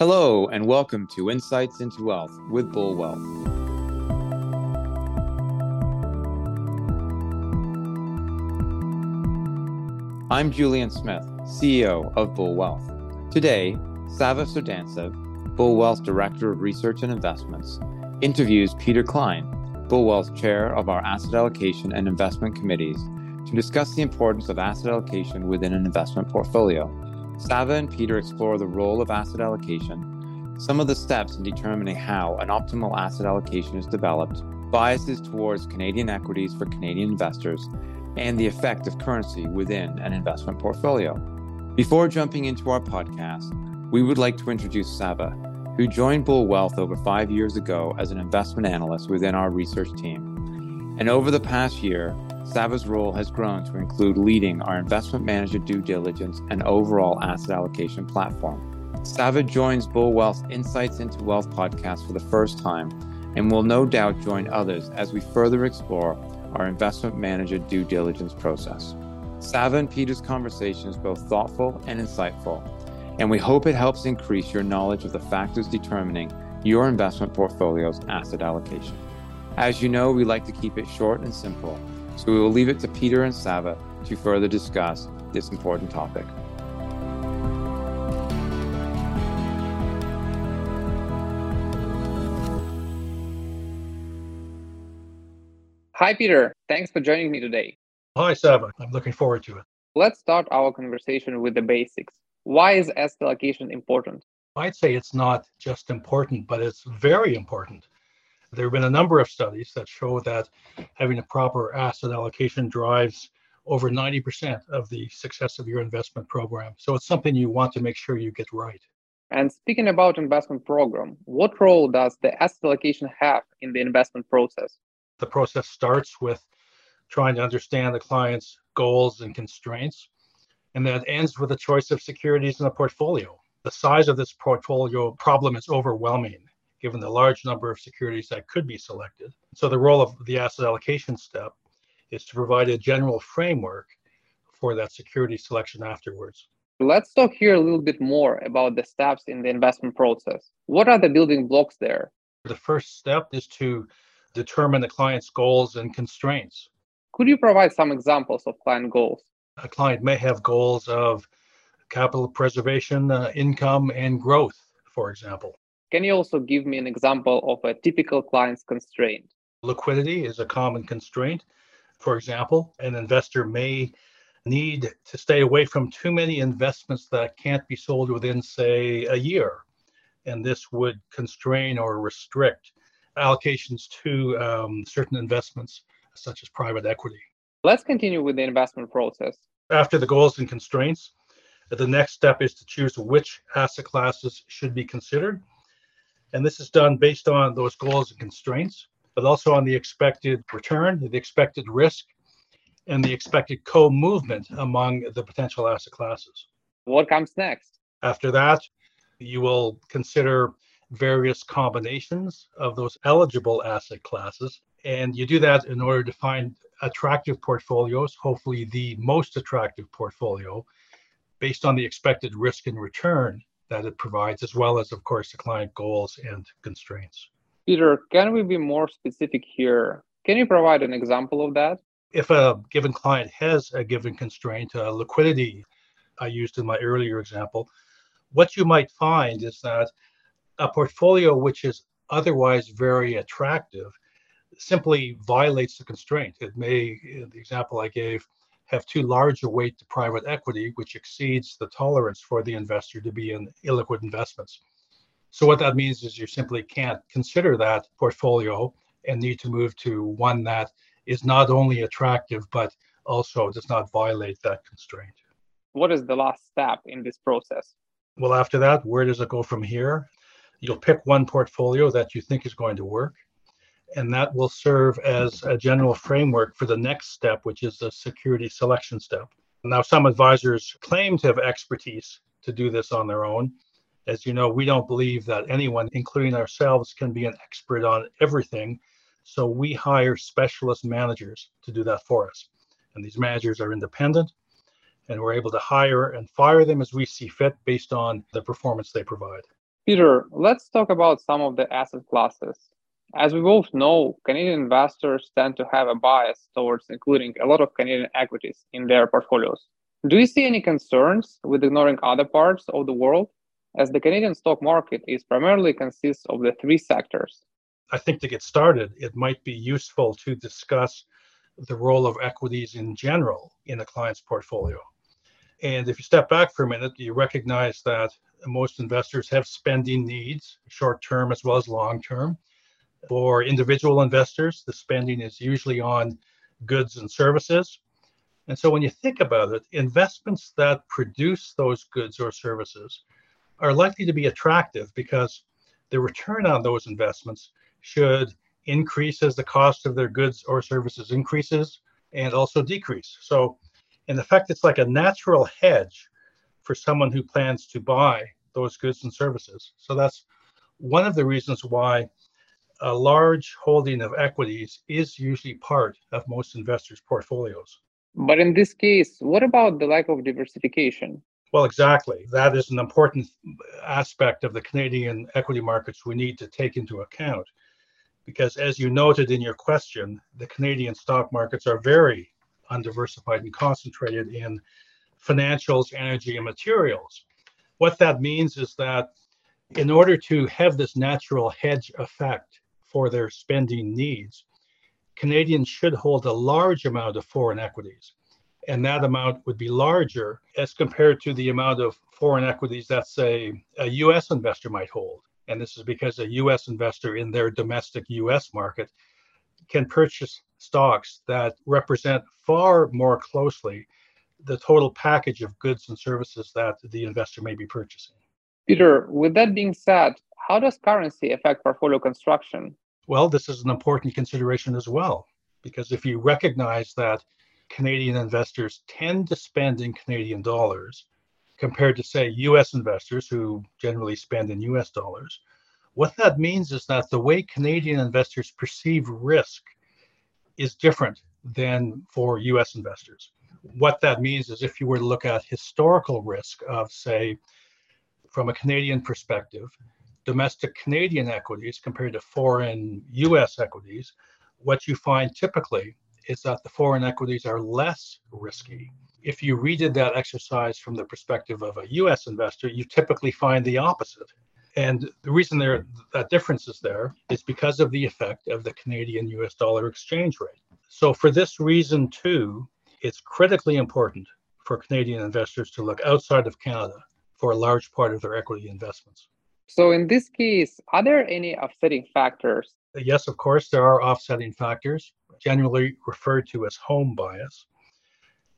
Hello, and welcome to Insights into Wealth with Bull Wealth. I'm Julian Smith, CEO of Bull Wealth. Today, Savva Cherdantsev, Bull Wealth Director of Research and Investments, interviews Peter Klein, Bull Wealth's Chair of our Asset Allocation and Investment Committees, to discuss the importance of asset allocation within an investment portfolio Savva and Peter explore the role of asset allocation, some of the steps in determining how an optimal asset allocation is developed, biases towards Canadian equities for Canadian investors, and the effect of currency within an investment portfolio. Before jumping into our podcast, we would like to introduce Savva, who joined Bull Wealth over five years ago as an investment analyst within our research team. And over the past year, Savva's role has grown to include leading our investment manager due diligence and overall asset allocation platform. Savva joins Bull Wealth's Insights into Wealth podcast for the first time and will no doubt join others as we further explore our investment manager due diligence process. Savva and Peter's conversation is both thoughtful and insightful, and we hope it helps increase your knowledge of the factors determining your investment portfolio's asset allocation. As you know, we like to keep it short and simple so we will leave it to Peter and Savva to further discuss this important topic. Hi, Peter. Thanks for joining me today. Hi, Savva. I'm looking forward to it. Let's start our conversation with the basics. Why is asset allocation important? I'd say it's not just important, but it's very important. There have been a number of studies that show that having a proper asset allocation drives over 90% of the success of your investment program. So it's something you want to make sure you get right. And speaking about investment program, what role does the asset allocation have in the investment process? The process starts with trying to understand the client's goals and constraints, and that ends with a choice of securities in the portfolio. The size of this portfolio problem is overwhelming given the large number of securities that could be selected. So the role of the asset allocation step is to provide a general framework for that security selection afterwards. Let's talk here a little bit more about the steps in the investment process. What are the building blocks there? The first step is to determine the client's goals and constraints. Could you provide some examples of client goals? A client may have goals of capital preservation, uh, income, and growth, for example. Can you also give me an example of a typical client's constraint? Liquidity is a common constraint. For example, an investor may need to stay away from too many investments that can't be sold within, say, a year. And this would constrain or restrict allocations to um, certain investments, such as private equity. Let's continue with the investment process. After the goals and constraints, the next step is to choose which asset classes should be considered and this is done based on those goals and constraints, but also on the expected return, the expected risk, and the expected co movement among the potential asset classes. What comes next? After that, you will consider various combinations of those eligible asset classes. And you do that in order to find attractive portfolios, hopefully the most attractive portfolio, based on the expected risk and return that it provides, as well as, of course, the client goals and constraints. Peter, can we be more specific here? Can you provide an example of that? If a given client has a given constraint, uh, liquidity, I used in my earlier example, what you might find is that a portfolio which is otherwise very attractive simply violates the constraint. It may, the example I gave, have too large a weight to private equity, which exceeds the tolerance for the investor to be in illiquid investments. So what that means is you simply can't consider that portfolio and need to move to one that is not only attractive but also does not violate that constraint. What is the last step in this process? Well, after that, where does it go from here? You'll pick one portfolio that you think is going to work and that will serve as a general framework for the next step, which is the security selection step. Now, some advisors claim to have expertise to do this on their own. As you know, we don't believe that anyone, including ourselves, can be an expert on everything. So we hire specialist managers to do that for us. And these managers are independent, and we're able to hire and fire them as we see fit based on the performance they provide. Peter, let's talk about some of the asset classes. As we both know, Canadian investors tend to have a bias towards including a lot of Canadian equities in their portfolios. Do you see any concerns with ignoring other parts of the world? As the Canadian stock market is primarily consists of the three sectors. I think to get started, it might be useful to discuss the role of equities in general in a client's portfolio. And if you step back for a minute, you recognize that most investors have spending needs, short term as well as long term. For individual investors, the spending is usually on goods and services. And so when you think about it, investments that produce those goods or services are likely to be attractive because the return on those investments should increase as the cost of their goods or services increases and also decrease. So, in effect, it's like a natural hedge for someone who plans to buy those goods and services. So, that's one of the reasons why a large holding of equities is usually part of most investors' portfolios. But in this case, what about the lack of diversification? Well, exactly. That is an important aspect of the Canadian equity markets we need to take into account because as you noted in your question, the Canadian stock markets are very undiversified and concentrated in financials, energy, and materials. What that means is that in order to have this natural hedge effect for their spending needs, Canadians should hold a large amount of foreign equities. And that amount would be larger as compared to the amount of foreign equities that, say, a US investor might hold. And this is because a US investor in their domestic US market can purchase stocks that represent far more closely the total package of goods and services that the investor may be purchasing. Peter, with that being said, how does currency affect portfolio construction? Well, this is an important consideration as well, because if you recognize that Canadian investors tend to spend in Canadian dollars, compared to, say, US investors who generally spend in US dollars. What that means is that the way Canadian investors perceive risk is different than for US investors. What that means is if you were to look at historical risk of, say, from a Canadian perspective, domestic Canadian equities compared to foreign US equities, what you find typically is that the foreign equities are less risky if you redid that exercise from the perspective of a US investor, you typically find the opposite. And the reason there that difference is there is because of the effect of the Canadian US dollar exchange rate. So for this reason too, it's critically important for Canadian investors to look outside of Canada for a large part of their equity investments. So in this case, are there any offsetting factors? Yes, of course, there are offsetting factors, generally referred to as home bias.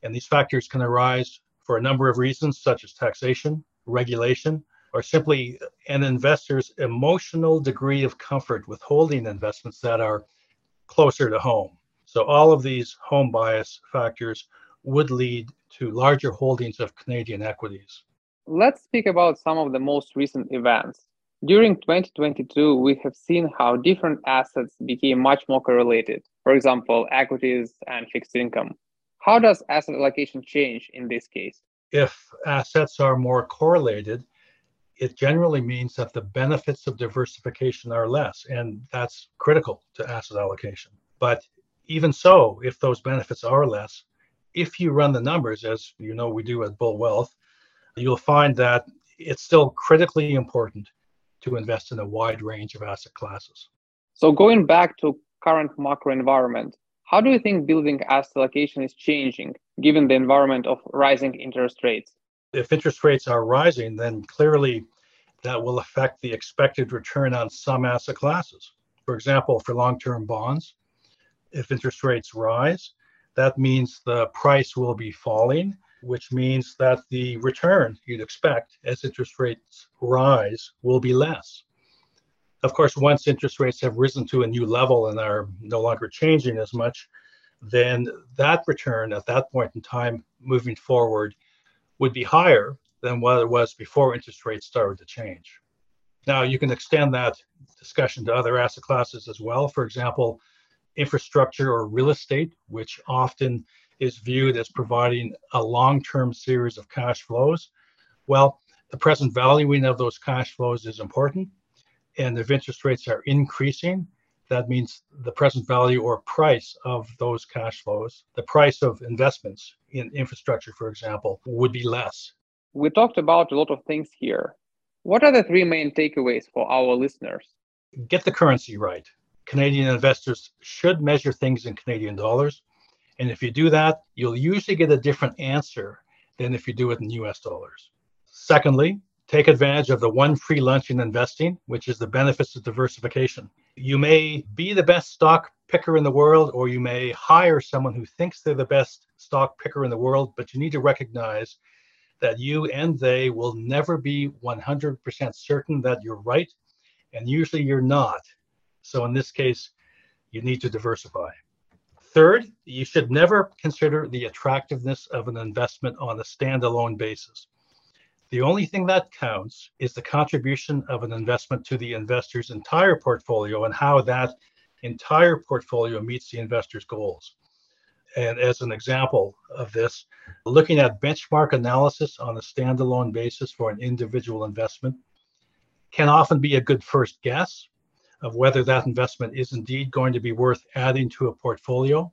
And these factors can arise for a number of reasons, such as taxation, regulation, or simply an investor's emotional degree of comfort with holding investments that are closer to home. So, all of these home bias factors would lead to larger holdings of Canadian equities. Let's speak about some of the most recent events. During 2022, we have seen how different assets became much more correlated. For example, equities and fixed income. How does asset allocation change in this case? If assets are more correlated, it generally means that the benefits of diversification are less, and that's critical to asset allocation. But even so, if those benefits are less, if you run the numbers, as you know we do at Bull Wealth, you'll find that it's still critically important to invest in a wide range of asset classes. So going back to current macro environment, how do you think building asset allocation is changing given the environment of rising interest rates? If interest rates are rising, then clearly that will affect the expected return on some asset classes. For example, for long term bonds, if interest rates rise, that means the price will be falling, which means that the return you'd expect as interest rates rise will be less. Of course, once interest rates have risen to a new level and are no longer changing as much, then that return at that point in time moving forward would be higher than what it was before interest rates started to change. Now, you can extend that discussion to other asset classes as well. For example, infrastructure or real estate, which often is viewed as providing a long term series of cash flows. Well, The present valuing of those cash flows is important. And if interest rates are increasing, that means the present value or price of those cash flows, the price of investments in infrastructure, for example, would be less. We talked about a lot of things here. What are the three main takeaways for our listeners? Get the currency right. Canadian investors should measure things in Canadian dollars. And if you do that, you'll usually get a different answer than if you do it in US dollars. Secondly, take advantage of the one free lunch in investing, which is the benefits of diversification. You may be the best stock picker in the world, or you may hire someone who thinks they're the best stock picker in the world, but you need to recognize that you and they will never be 100% certain that you're right, and usually you're not. So in this case, you need to diversify. Third, you should never consider the attractiveness of an investment on a standalone basis. The only thing that counts is the contribution of an investment to the investor's entire portfolio and how that entire portfolio meets the investor's goals. And as an example of this, looking at benchmark analysis on a standalone basis for an individual investment can often be a good first guess, of whether that investment is indeed going to be worth adding to a portfolio.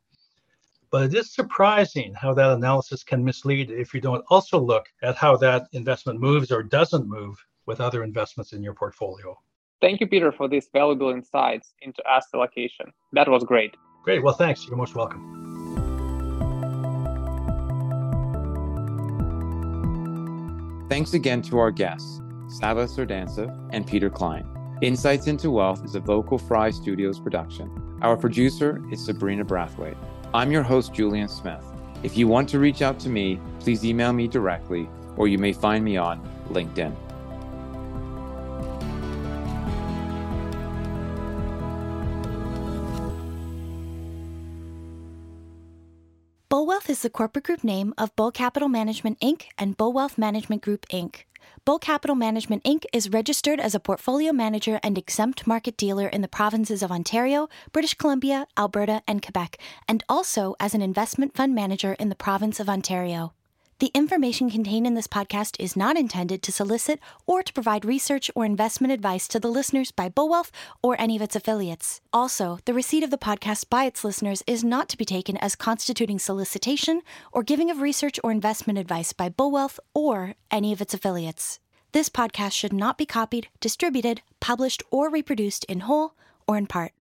But it is surprising how that analysis can mislead if you don't also look at how that investment moves or doesn't move with other investments in your portfolio. Thank you, Peter, for these valuable insights into asset allocation. That was great. Great. Well, thanks. You're most welcome. Thanks again to our guests, Savva Cherdantsev and Peter Klein. Insights into Wealth is a Vocal Fry Studios production. Our producer is Sabrina Brathwaite. I'm your host, Julian Smith. If you want to reach out to me, please email me directly, or you may find me on LinkedIn. Bullwealth is the corporate group name of Bull Capital Management Inc. and Bull Wealth Management Group Inc. Bull Capital Management Inc. is registered as a portfolio manager and exempt market dealer in the provinces of Ontario, British Columbia, Alberta, and Quebec, and also as an investment fund manager in the province of Ontario. The information contained in this podcast is not intended to solicit or to provide research or investment advice to the listeners by Bullwealth or any of its affiliates. Also, the receipt of the podcast by its listeners is not to be taken as constituting solicitation or giving of research or investment advice by Bullwealth or any of its affiliates. This podcast should not be copied, distributed, published, or reproduced in whole or in part.